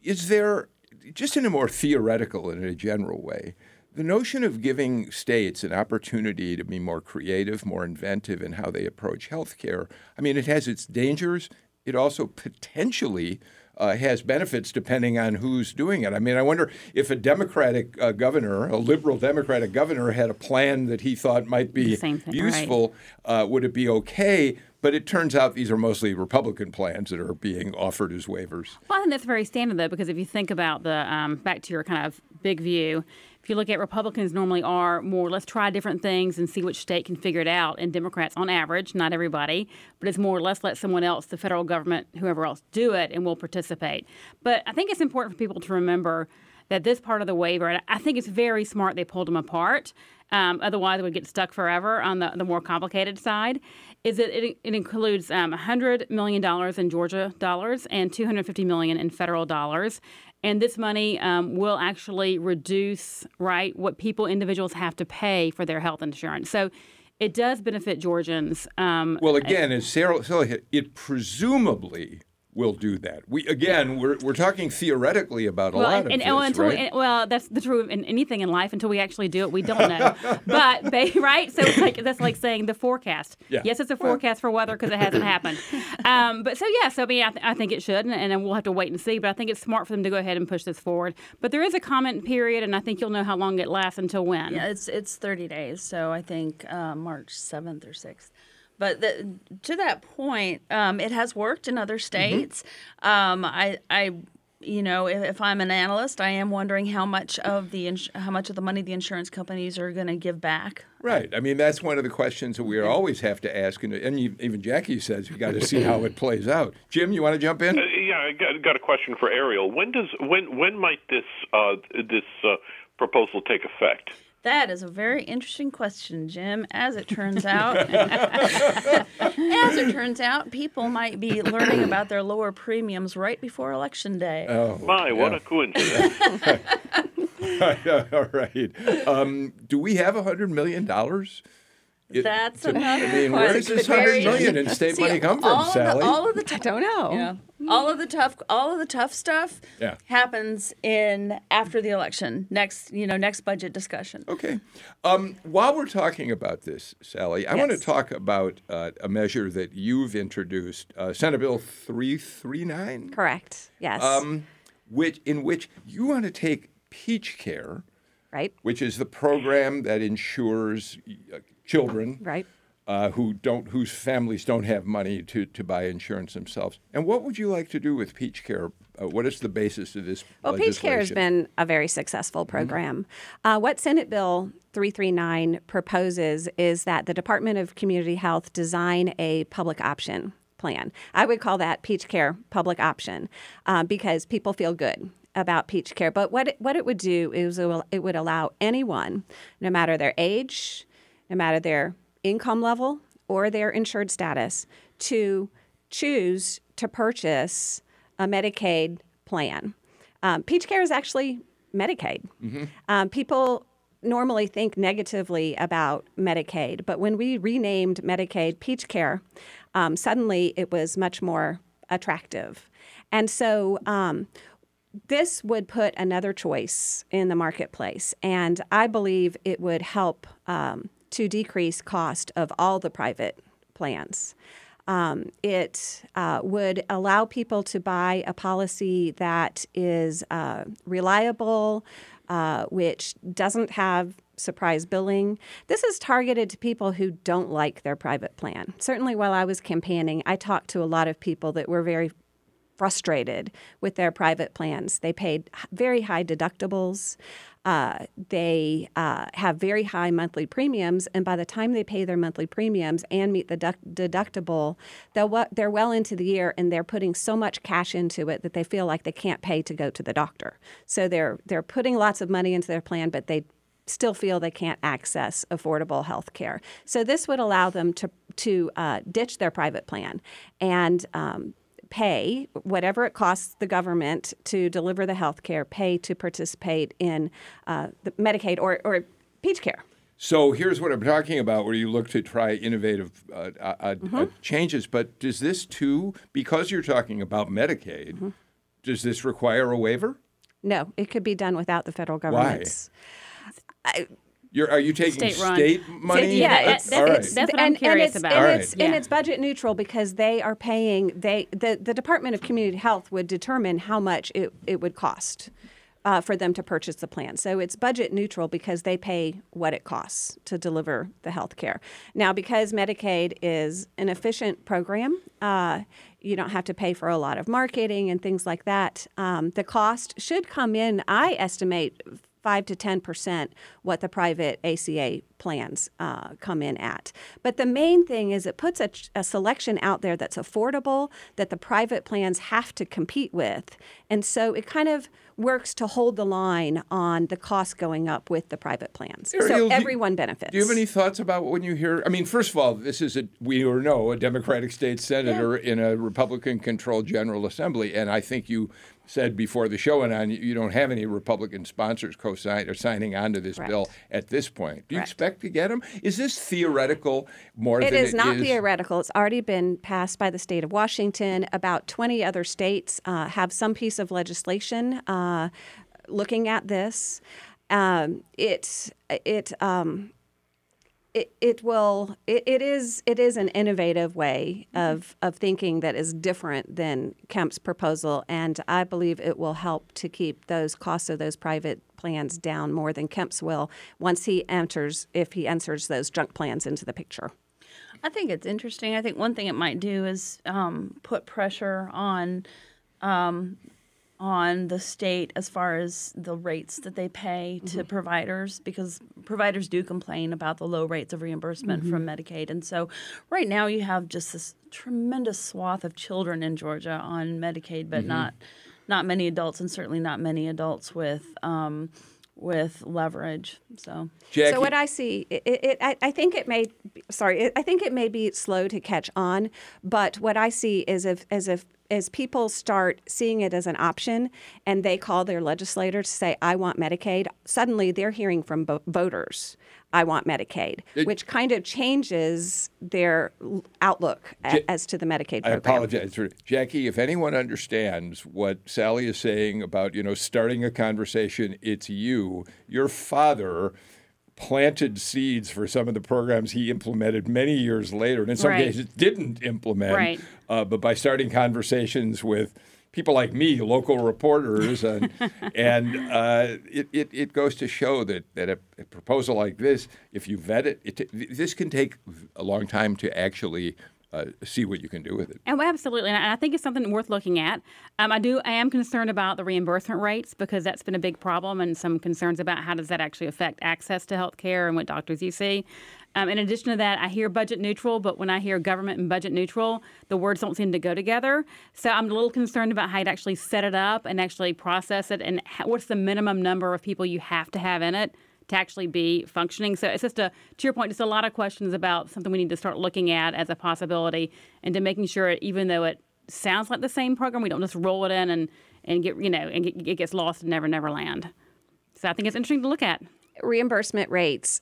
Speaker 1: is there, just in a more theoretical and in a general way, the notion of giving states an opportunity to be more creative, more inventive in how they approach health care, I mean, it has its dangers. It also potentially uh, has benefits depending on who's doing it. I mean, I wonder if a Democratic uh, governor, a liberal Democratic governor, had a plan that he thought might be
Speaker 2: thing,
Speaker 1: useful, uh, would it be okay? But it turns out these are mostly Republican plans that are being offered as waivers.
Speaker 2: Well, I think that's very standard, though, because if you think about the um, back to your kind of big view, if you look at Republicans, normally are more let's try different things and see which state can figure it out. And Democrats, on average, not everybody, but it's more let's let someone else, the federal government, whoever else, do it, and we'll participate. But I think it's important for people to remember that this part of the waiver, I think it's very smart they pulled them apart. Um, otherwise, would get stuck forever on the, the more complicated side. Is that it, it includes um, $100 million in Georgia dollars and 250 million in federal dollars. And this money um, will actually reduce, right, what people, individuals have to pay for their health insurance. So it does benefit Georgians. Um,
Speaker 1: Well, again, as Sarah, Sarah it presumably will do that. We again, we're, we're talking theoretically about a
Speaker 2: well,
Speaker 1: lot
Speaker 2: and,
Speaker 1: of
Speaker 2: and,
Speaker 1: this,
Speaker 2: oh, until
Speaker 1: right?
Speaker 2: we, and- well, that's the truth in anything in life. Until we actually do it, we don't know. <laughs> but they, right, so it's like that's like saying the forecast.
Speaker 1: Yeah.
Speaker 2: Yes, it's a forecast for weather because it hasn't happened. <laughs> Um, but so yeah, so I mean, I, th- I think it should, and, and then we'll have to wait and see. But I think it's smart for them to go ahead and push this forward. But there is a comment period, and I think you'll know how long it lasts until when.
Speaker 5: Yeah, it's it's 30 days, so I think uh, March 7th or 6th. But the, to that point, um, it has worked in other states. Um, I, I, you know, if, if I'm an analyst, I am wondering how much of the ins- how much of the money the insurance companies are going to give back.
Speaker 1: Right. I mean, that's one of the questions that we always have to ask, and, and you, even Jackie says we got to see how it plays out. Jim, you want to jump in?
Speaker 3: Uh, yeah, I got, got a question for Ariel. When does when when might this uh, this uh, proposal take effect?
Speaker 5: That is a very interesting question, Jim. As it turns out, <laughs> as it turns out, people might be learning about their lower premiums right before election day.
Speaker 1: Oh,
Speaker 3: My, what
Speaker 1: yeah.
Speaker 3: a coincidence! <laughs>
Speaker 1: All right. Um, do we have a hundred million dollars? It-
Speaker 5: That's
Speaker 1: to-
Speaker 5: another
Speaker 1: I mean, where does
Speaker 5: question.
Speaker 1: this hundred
Speaker 5: Very-
Speaker 1: million in state
Speaker 5: See,
Speaker 1: money come
Speaker 5: all
Speaker 1: from,
Speaker 5: of
Speaker 1: Sally?
Speaker 5: The, all of the
Speaker 4: I
Speaker 5: tough,
Speaker 4: don't know.
Speaker 5: yeah, all of the tough, all of the tough stuff
Speaker 1: Yeah.
Speaker 5: happens in after the election. Next, you know, next budget discussion.
Speaker 1: Okay. Um, while we're talking about this, Sally, I want to talk about uh, a measure that you've introduced, uh, Senate Bill 339,
Speaker 4: Correct. Yes.
Speaker 1: um, which, in which you want to take Peach Care,
Speaker 4: right.
Speaker 1: which is the program that insures uh, children
Speaker 4: Right.
Speaker 1: uh, who don't, whose families don't have money to, to buy insurance themselves. And what would you like to do with Peach Care? Uh, what is the basis of this?
Speaker 4: Well, Peach Care has been a very successful program. Uh, what Senate Bill 339 proposes is that the Department of Community Health design a public option plan. I would call that Peach Care public option uh, because people feel good about Peach Care. But what it, what it would do is it, will, it would allow anyone, no matter their age, no matter their income level or their insured status, to choose to purchase a Medicaid plan. Um, Peach Care is actually Medicaid. Um, people normally think negatively about Medicaid, but when we renamed Medicaid Peach Care, um, suddenly it was much more attractive. And so um, this would put another choice in the marketplace, and I believe it would help um, to decrease cost of all the private plans. Um, it uh, would allow people to buy a policy that is uh, reliable, uh, which doesn't have surprise billing. This is targeted to people who don't like their private plan. Certainly, while I was campaigning, I talked to a lot of people that were very frustrated with their private plans. They paid very high deductibles. Uh, they uh, have very high monthly premiums, and by the time they pay their monthly premiums and meet the deductible, they'll, they're well into the year, and they're putting so much cash into it that they feel like they can't pay to go to the doctor. So they're they're putting lots of money into their plan, but they still feel they can't access affordable health care. So this would allow them to to uh, ditch their private plan and um, pay whatever it costs the government to deliver the health care, pay to participate in uh, the Medicaid or, or Peach Care.
Speaker 1: So here's what I'm talking about, where you look to try innovative uh, uh, uh mm-hmm. changes. But does this too, because you're talking about Medicaid, mm-hmm. does this require a waiver?
Speaker 4: No, it could be done without the federal government.
Speaker 1: Why? I, you're, are you taking
Speaker 2: state,
Speaker 1: state money?
Speaker 4: Yeah,
Speaker 2: that's, that's, right. that's what I'm curious
Speaker 4: and
Speaker 2: about.
Speaker 4: And, it's, yeah. and it's budget neutral because they are paying. They the, the Department of Community Health would determine how much it, it would cost. Uh, for them to purchase the plan. So it's budget neutral because they pay what it costs to deliver the health care. Now, because Medicaid is an efficient program, uh, you don't have to pay for a lot of marketing and things like that. Um, the cost should come in, I estimate, 5 to 10 percent what the private ACA plans uh, come in at. But the main thing is it puts a, a, selection out there that's affordable, that the private plans have to compete with. And so it kind of works to hold the line on the cost going up with the private plans. Ariel, so everyone
Speaker 1: do,
Speaker 4: benefits.
Speaker 1: Do you have any thoughts about when you hear? I mean, first of all, this is a we or no a Democratic state senator yeah. in a Republican-controlled General Assembly, and I think you said before the show went on, you don't have any Republican sponsors co-signing or signing on to this right. bill at this point. Do you expect to get them? Is this theoretical more
Speaker 4: it
Speaker 1: than
Speaker 4: is it not theoretical. It's already been passed by the state of Washington. About 20 other states uh, have some piece of legislation uh, looking at this. Um, it it um, it, it will it, it is it is an innovative way of of thinking that is different than Kemp's proposal, and I believe it will help to keep those costs of those private plans down more than Kemp's will once he enters if he enters those junk plans into the picture.
Speaker 5: I think it's interesting. I think one thing it might do is um, put pressure on um, on the state as far as the rates that they pay to mm-hmm. providers because providers do complain about the low rates of reimbursement mm-hmm. from Medicaid. And so right now you have just this tremendous swath of children in Georgia on Medicaid, but mm-hmm. not not many adults and certainly not many adults with um, with leverage. So,
Speaker 1: Jackie.
Speaker 4: so what I see, it, it, I, I, think it may, sorry, it, I think it may be slow to catch on. But what I see is if, as if as people start seeing it as an option and they call their legislator to say, I want Medicaid, suddenly they're hearing from bo- voters, I want Medicaid, it, which kind of changes their outlook a- as to the Medicaid program.
Speaker 1: I apologize. Jackie, if anyone understands what Sally is saying about, you know, starting a conversation, it's you. Your father planted seeds for some of the programs he implemented many years later, and in some right. cases didn't implement.
Speaker 2: Right.
Speaker 1: Uh, but by starting conversations with people like me, local reporters, and <laughs> and uh, it, it, it goes to show that that a, a, proposal like this, if you vet it, it, this can take a long time to actually uh, see what you can do with it.
Speaker 2: And absolutely, and I think it's something worth looking at. Um, I do. I am concerned about the reimbursement rates because that's been a big problem, and some concerns about how does that actually affect access to health care and what doctors you see. Um, in addition to that, I hear budget neutral, but when I hear government and budget neutral, the words don't seem to go together. So I'm a little concerned about how to actually set it up and actually process it, and what's the minimum number of people you have to have in it to actually be functioning. So it's just a, to your point, just a lot of questions about something we need to start looking at as a possibility and to making sure, even though it sounds like the same program, we don't just roll it in and, and get, you know, and get, it gets lost and never, never land. So I think it's interesting to look at.
Speaker 4: Reimbursement rates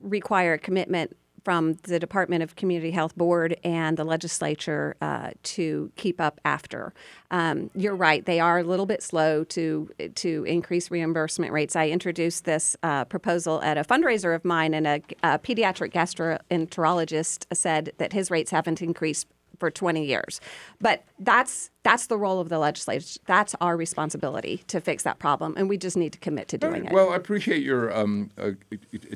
Speaker 4: require commitment from the Department of Community Health Board and the legislature uh, to keep up after. Um, you're right; they are a little bit slow to to increase reimbursement rates. I introduced this uh, proposal at a fundraiser of mine, and a, a pediatric gastroenterologist said that his rates haven't increased for 20 years. But that's that's the role of the legislature. That's our responsibility to fix that problem, and we just need to commit to doing it.
Speaker 1: Well, I appreciate your um, uh,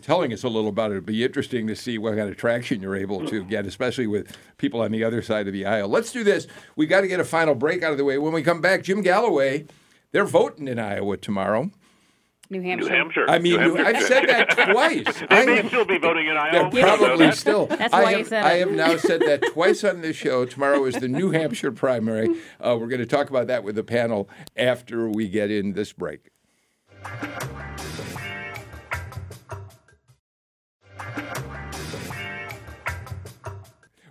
Speaker 1: telling us a little about it. It'd be interesting to see what kind of traction you're able to get, especially with people on the other side of the aisle. Let's do this. We got to get a final break out of the way. When we come back, Jim Galloway, they're voting in Iowa tomorrow.
Speaker 2: New Hampshire.
Speaker 3: New Hampshire.
Speaker 1: I mean,
Speaker 3: New
Speaker 1: I've said that <laughs> twice.
Speaker 3: They
Speaker 1: I-
Speaker 3: may still be voting in Iowa.
Speaker 1: They're probably still. <laughs>
Speaker 2: That's
Speaker 1: I
Speaker 2: why you
Speaker 1: have,
Speaker 2: said
Speaker 1: I
Speaker 2: it.
Speaker 1: have now said that twice on this show. Tomorrow is the New Hampshire primary. Uh, we're going to talk about that with the panel after we get in this break.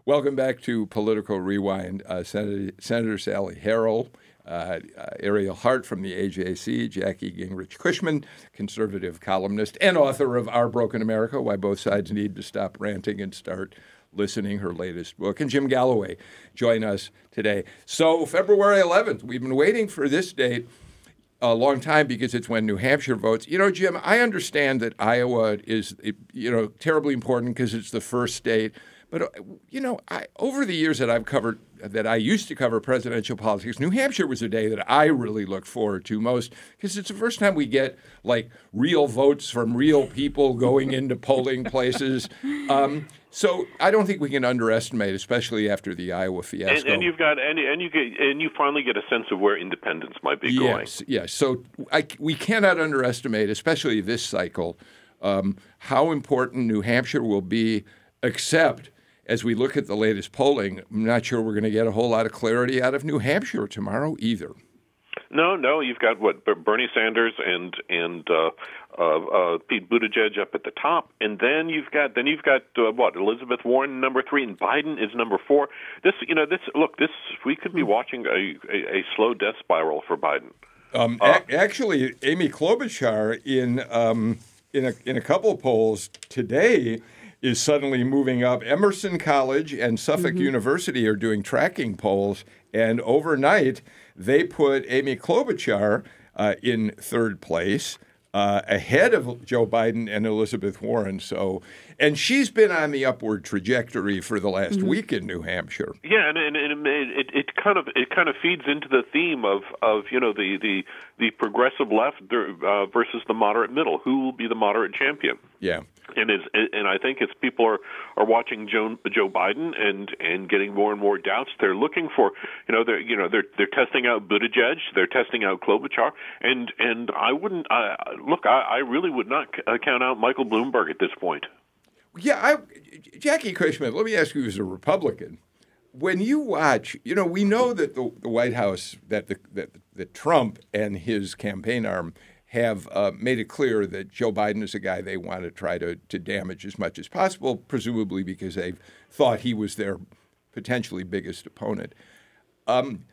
Speaker 1: Welcome back to Political Rewind. Uh, Senator, Senator Sally Harrell, uh, Ariel Hart from the AJC, Jackie Gingrich Cushman, conservative columnist and author of Our Broken America Why Both Sides Need to Stop Ranting and Start Listening, her latest book. And Jim Galloway join us today. So, February 11th, we've been waiting for this date a long time because it's when New Hampshire votes. You know, Jim, I understand that Iowa is, you know, terribly important because it's the first state. But uh, you know, I, over the years that I've covered, that I used to cover presidential politics, New Hampshire was a day that I really looked forward to most because it's the first time we get like real votes from real people going into polling places. <laughs> Um, so I don't think we can underestimate, especially after the Iowa
Speaker 3: And,
Speaker 1: fiasco.
Speaker 3: and you've got and, and you get and you finally get a sense of where independence might be going.
Speaker 1: Yes, yes. So I, we cannot underestimate, especially this cycle, um, how important New Hampshire will be, except as we look at the latest polling, I'm not sure we're going to get a whole lot of clarity out of New Hampshire tomorrow either.
Speaker 3: No, no, you've got what Bernie Sanders and and uh, uh, uh, Pete Buttigieg up at the top, and then you've got then you've got uh, what Elizabeth Warren number three, and Biden is number four. This, you know, this look, this we could be watching a a, a slow death spiral for Biden.
Speaker 1: Um, a- actually, Amy Klobuchar in um, in a in a couple of polls today is suddenly moving up. Emerson College and Suffolk University are doing tracking polls, and overnight they put Amy Klobuchar uh, in third place. Uh, ahead of Joe Biden and Elizabeth Warren, so and she's been on the upward trajectory for the last week in New Hampshire.
Speaker 3: Yeah, and, and, and it, it, it kind of it kind of feeds into the theme of, of you know the the, the progressive left uh, versus the moderate middle. Who will be the moderate champion?
Speaker 1: Yeah.
Speaker 3: And is and I think as people are are watching Joe Joe Biden and and getting more and more doubts, they're looking for you know they're you know they're they're testing out Buttigieg, they're testing out Klobuchar, and and I wouldn't uh, look, I, I really would not uh, count out Michael Bloomberg at this point.
Speaker 1: Yeah, I, Jackie Cushman, let me ask you as a Republican. When you watch, you know, we know that the, the White House, that, the, that, that Trump and his campaign arm have uh, made it clear that Joe Biden is a guy they want to try to, to damage as much as possible, presumably because they've thought he was their potentially biggest opponent. Um,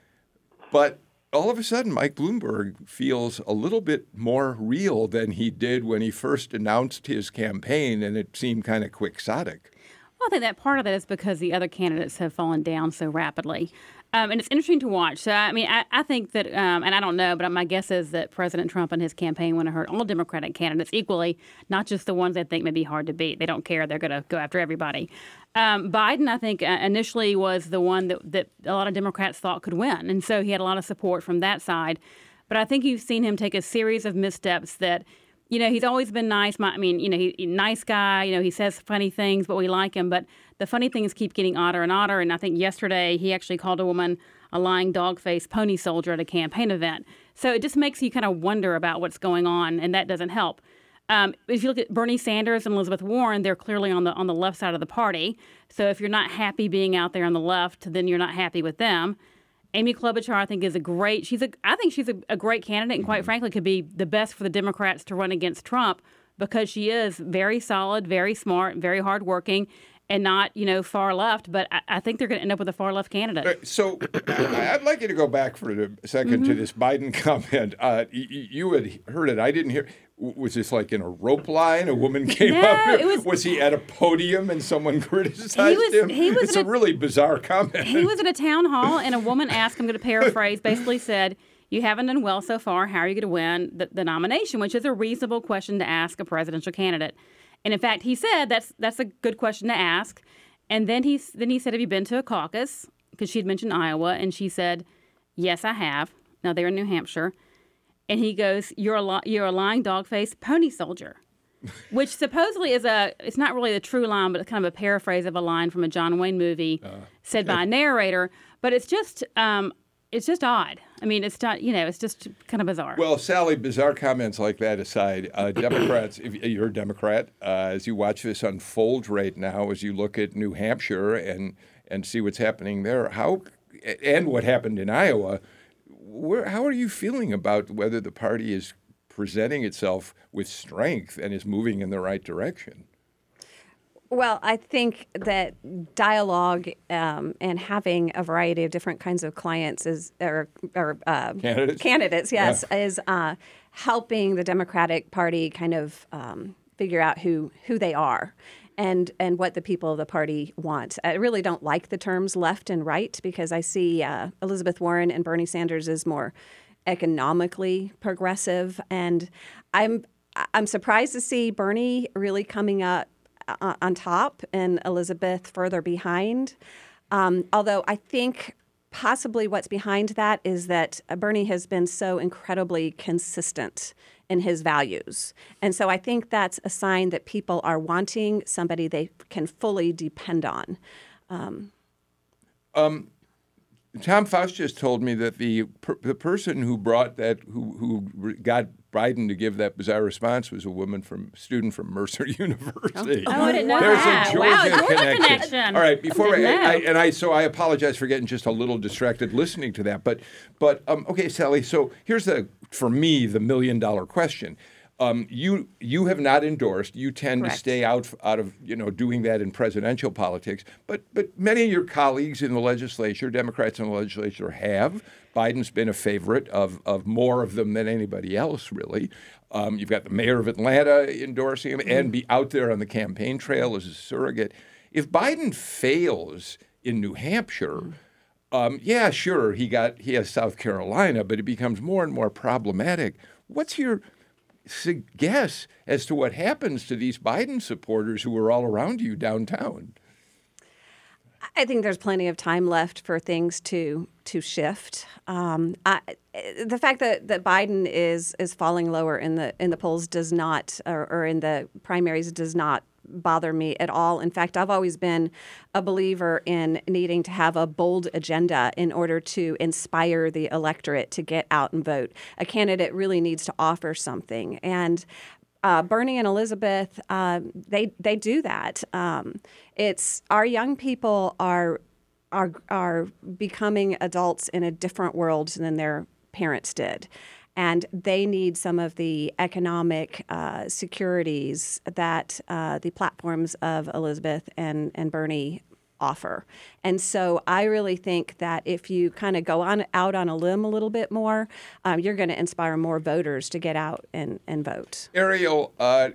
Speaker 1: but all of a sudden, Mike Bloomberg feels a little bit more real than he did when he first announced his campaign, and it seemed kind of quixotic.
Speaker 2: Well, I think that part of that is because the other candidates have fallen down so rapidly. Um, and it's interesting to watch. So, I mean, I, I think that, um, and I don't know, but my guess is that President Trump and his campaign want to hurt all Democratic candidates equally, not just the ones they think may be hard to beat. They don't care. They're going to go after everybody. Um, Biden, I think, uh, initially was the one that, that a lot of Democrats thought could win. And so he had a lot of support from that side. But I think you've seen him take a series of missteps that you know, he's always been nice. My, I mean, you know, he, he- nice guy. You know, he says funny things, but we like him. But the funny things keep getting odder and odder. And I think yesterday he actually called a woman a lying dog-faced pony soldier at a campaign event. So it just makes you kind of wonder about what's going on, and that doesn't help. Um, if you look at Bernie Sanders and Elizabeth Warren, they're clearly on the on the left side of the party. So if you're not happy being out there on the left, then you're not happy with them. Amy Klobuchar, I think, is a great. She's a. I think she's a, a great candidate, and quite frankly, could be the best for the Democrats to run against Trump because she is very solid, very smart, very hardworking, and not you know far left. But I, I think they're going to end up with a far left candidate.
Speaker 1: So <clears throat> I'd like you to go back for a 2nd to this Biden <laughs> comment. Uh, y- y- you had heard it. I didn't hear. Was this like in a rope line? A woman came
Speaker 2: No,
Speaker 1: up.
Speaker 2: it was- was
Speaker 1: he at a podium and someone <laughs> criticized
Speaker 2: was-
Speaker 1: him?
Speaker 2: he was
Speaker 1: it's
Speaker 2: in
Speaker 1: a
Speaker 2: a-
Speaker 1: really bizarre comment.
Speaker 2: he was <laughs> at a town hall, and a woman asked I'm going to paraphrase, basically said, You haven't done well so far. How are you going to win the, the nomination? Which is a reasonable question to ask a presidential candidate. And in fact, he said that's that's a good question to ask. And then he then he said, Have you been to a caucus? because she had mentioned Iowa, and she said, "Yes, I have." Now they're in New Hampshire, and he goes, "You're a li- you're a lying dog faced pony soldier," <laughs> which supposedly is a it's not really the true line, but it's kind of a paraphrase of a line from a John Wayne movie said by a narrator. But it's just um, it's just odd. I mean, it's not you know it's just kind of bizarre.
Speaker 1: Well, Sally, bizarre comments like that aside, uh, <clears throat> Democrats, if you're a Democrat, uh, as you watch this unfold right now, as you look at New Hampshire and and see what's happening there, how and what happened in Iowa, where, how are you feeling about whether the party is presenting itself with strength and is moving in the right direction?
Speaker 4: Well, I think that dialogue um, and having a variety of different kinds of clients is or, or uh,
Speaker 1: Candidates?
Speaker 4: candidates, yes, is uh, helping the Democratic Party kind of um, figure out who who they are. And, and what the people of the party want. I really don't like the terms left and right because I see uh, Elizabeth Warren and Bernie Sanders as more economically progressive, and I'm I'm surprised to see Bernie really coming up uh, on top and Elizabeth further behind. Um, although I think possibly what's behind that is that Bernie has been so incredibly consistent in his values. And so I think that's a sign that people are wanting somebody they can fully depend on.
Speaker 1: Tom Faust just told me that the per, the person who brought that who who got Biden to give that bizarre response was a woman from student from Mercer <laughs> University.
Speaker 2: Oh, I didn't know
Speaker 1: There's
Speaker 2: that.
Speaker 1: a
Speaker 2: Wow,
Speaker 1: Georgia
Speaker 2: Georgia connection.
Speaker 1: All right, before I,
Speaker 2: Didn't.
Speaker 1: I, and I so I apologize for getting just a little distracted listening to that, but but um, okay, Sally. So here's the for me the million dollar question. Um, you you have not endorsed. You tend to stay out out of you know doing that in presidential politics. But but many of your colleagues in the legislature, Democrats in the legislature, have. Biden's been a favorite of of more of them than anybody else, really. Um, you've got the mayor of Atlanta endorsing him and be out there on the campaign trail as a surrogate. If Biden fails in New Hampshire, um, yeah, sure, he got he has South Carolina, but it becomes more and more problematic. What's your guess as to what happens to these Biden supporters who are all around you downtown?
Speaker 4: I think there's plenty of time left for things to to shift. Um, I, the fact that, that Biden is is falling lower in the in the polls does not, or, or in the primaries does not bother me at all. In fact, I've always been a believer in needing to have a bold agenda in order to inspire the electorate to get out and vote. A candidate really needs to offer something, and uh, Bernie and Elizabeth, uh, they they do that. Um, it's our young people are are are becoming adults in a different world than their parents did, and they need some of the economic uh, securities that uh, the platforms of Elizabeth and and Bernie offer. And so I really think that if you kind of go on out on a limb a little bit more, um, you're going to inspire more voters to get out and, and vote.
Speaker 1: Ariel, uh,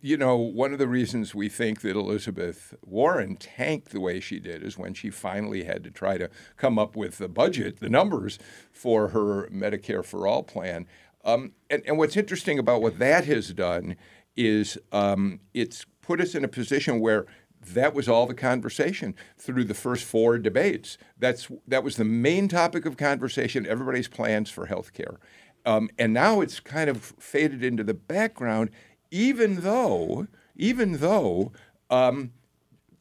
Speaker 1: you know, one of the reasons we think that Elizabeth Warren tanked the way she did is when she finally had to try to come up with the budget, the numbers for her Medicare for All plan. Um, and, and what's interesting about what that has done is um, it's put us in a position where that was all the conversation through the first four debates. That's that was the main topic of conversation. Everybody's plans for health care, um, and now it's kind of faded into the background. Even though, even though um,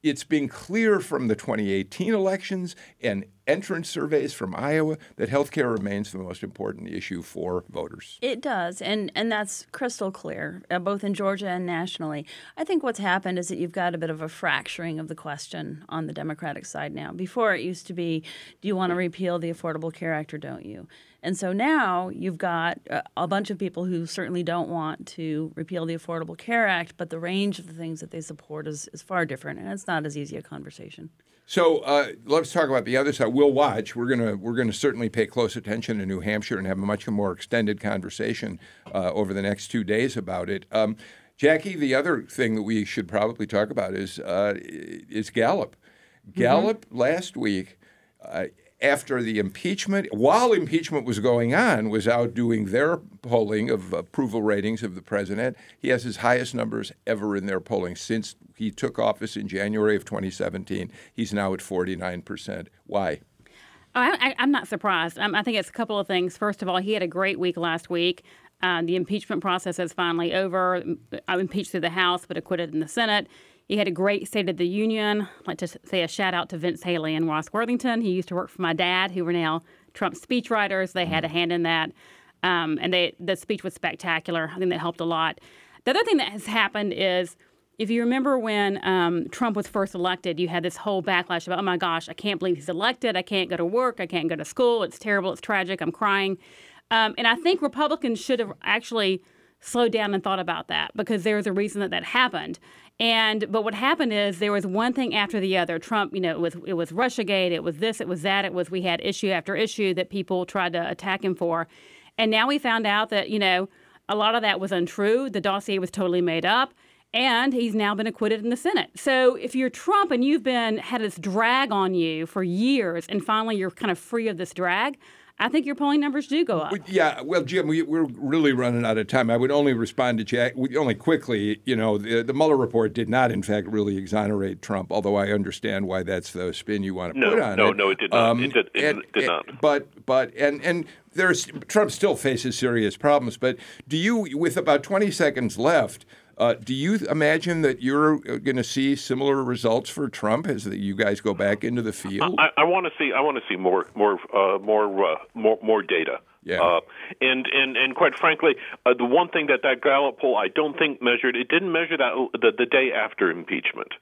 Speaker 1: it's been clear from the 2018 elections and entrance surveys from Iowa that health care remains the most important issue for voters.
Speaker 5: It does, and and that's crystal clear, uh, both in Georgia and nationally. I think what's happened is that you've got a bit of a fracturing of the question on the Democratic side now. Before it used to be, do you want to repeal the Affordable Care Act or don't you? And so now you've got uh, a bunch of people who certainly don't want to repeal the Affordable Care Act, but the range of the things that they support is, is far different, and it's not as easy a conversation.
Speaker 1: So uh, let's talk about the other side. We'll watch. We're gonna we're gonna certainly pay close attention to New Hampshire and have a much more extended conversation uh, over the next two days about it. Um, Jackie, the other thing that we should probably talk about is uh, is Gallup. Gallup last week. Uh, after the impeachment, while impeachment was going on, was out doing their polling of approval ratings of the president. He has his highest numbers ever in their polling since he took office in January of 2017. He's now at 49%. Why?
Speaker 2: I, am not surprised. Um, I think it's a couple of things. First of all, he had a great week last week. Uh, the impeachment process is finally over. I impeached through the House, but acquitted in the Senate. He had a great State of the Union. I'd like to say a shout out to Vince Haley and Ross Worthington. He used to work for my dad, who were now Trump speechwriters. They had a hand in that. Um, and they, the speech was spectacular. I think that helped a lot. The other thing that has happened is if you remember when um, Trump was first elected, you had this whole backlash about, oh my gosh, I can't believe he's elected. I can't go to work. I can't go to school. It's terrible. It's tragic. I'm crying. Um, and I think Republicans should have actually slowed down and thought about that because there was a reason that that happened. And but what happened is there was one thing after the other. Trump, you know, it was it was RussiaGate, it was this, it was that, it was we had issue after issue that people tried to attack him for, and now we found out that you know a lot of that was untrue. The dossier was totally made up and he's now been acquitted in the Senate. So if you're Trump and you've been had this drag on you for years, and finally you're kind of free of this drag, I think your polling numbers do go up.
Speaker 1: Yeah, well, Jim, we, are really running out of time. I would only respond to Jack only quickly. You know, the, the Mueller report did not, in fact, really exonerate Trump. Although I understand why that's the spin you want to
Speaker 3: no,
Speaker 1: put on
Speaker 3: no,
Speaker 1: it.
Speaker 3: No, no, it did not. Um, it did, it and, did not.
Speaker 1: But but and and there's Trump still faces serious problems. But do you, with about 20 seconds left? Uh, do you imagine that you're going to see similar results for Trump as you guys go back into the field?
Speaker 3: I, I want to see. I want to see more, more, uh, more, uh, more, more data.
Speaker 1: Yeah. Uh,
Speaker 3: and and and quite frankly, uh, the one thing that that Gallup poll I don't think measured it didn't measure that the, the day after impeachment.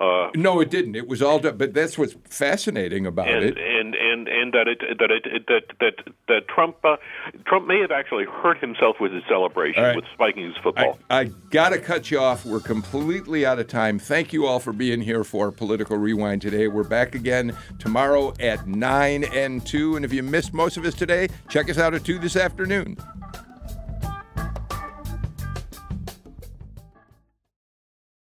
Speaker 1: Uh, no, it didn't. It was all done, but that's what's fascinating about
Speaker 3: and,
Speaker 1: it.
Speaker 3: And and and that it that it that that that Trump uh, Trump may have actually hurt himself with his celebration right. with spiking his football.
Speaker 1: I, I got to cut you off. We're completely out of time. Thank you all for being here for Political Rewind today. We're back again tomorrow at nine and two. And if you missed most of us today, check us out at two this afternoon.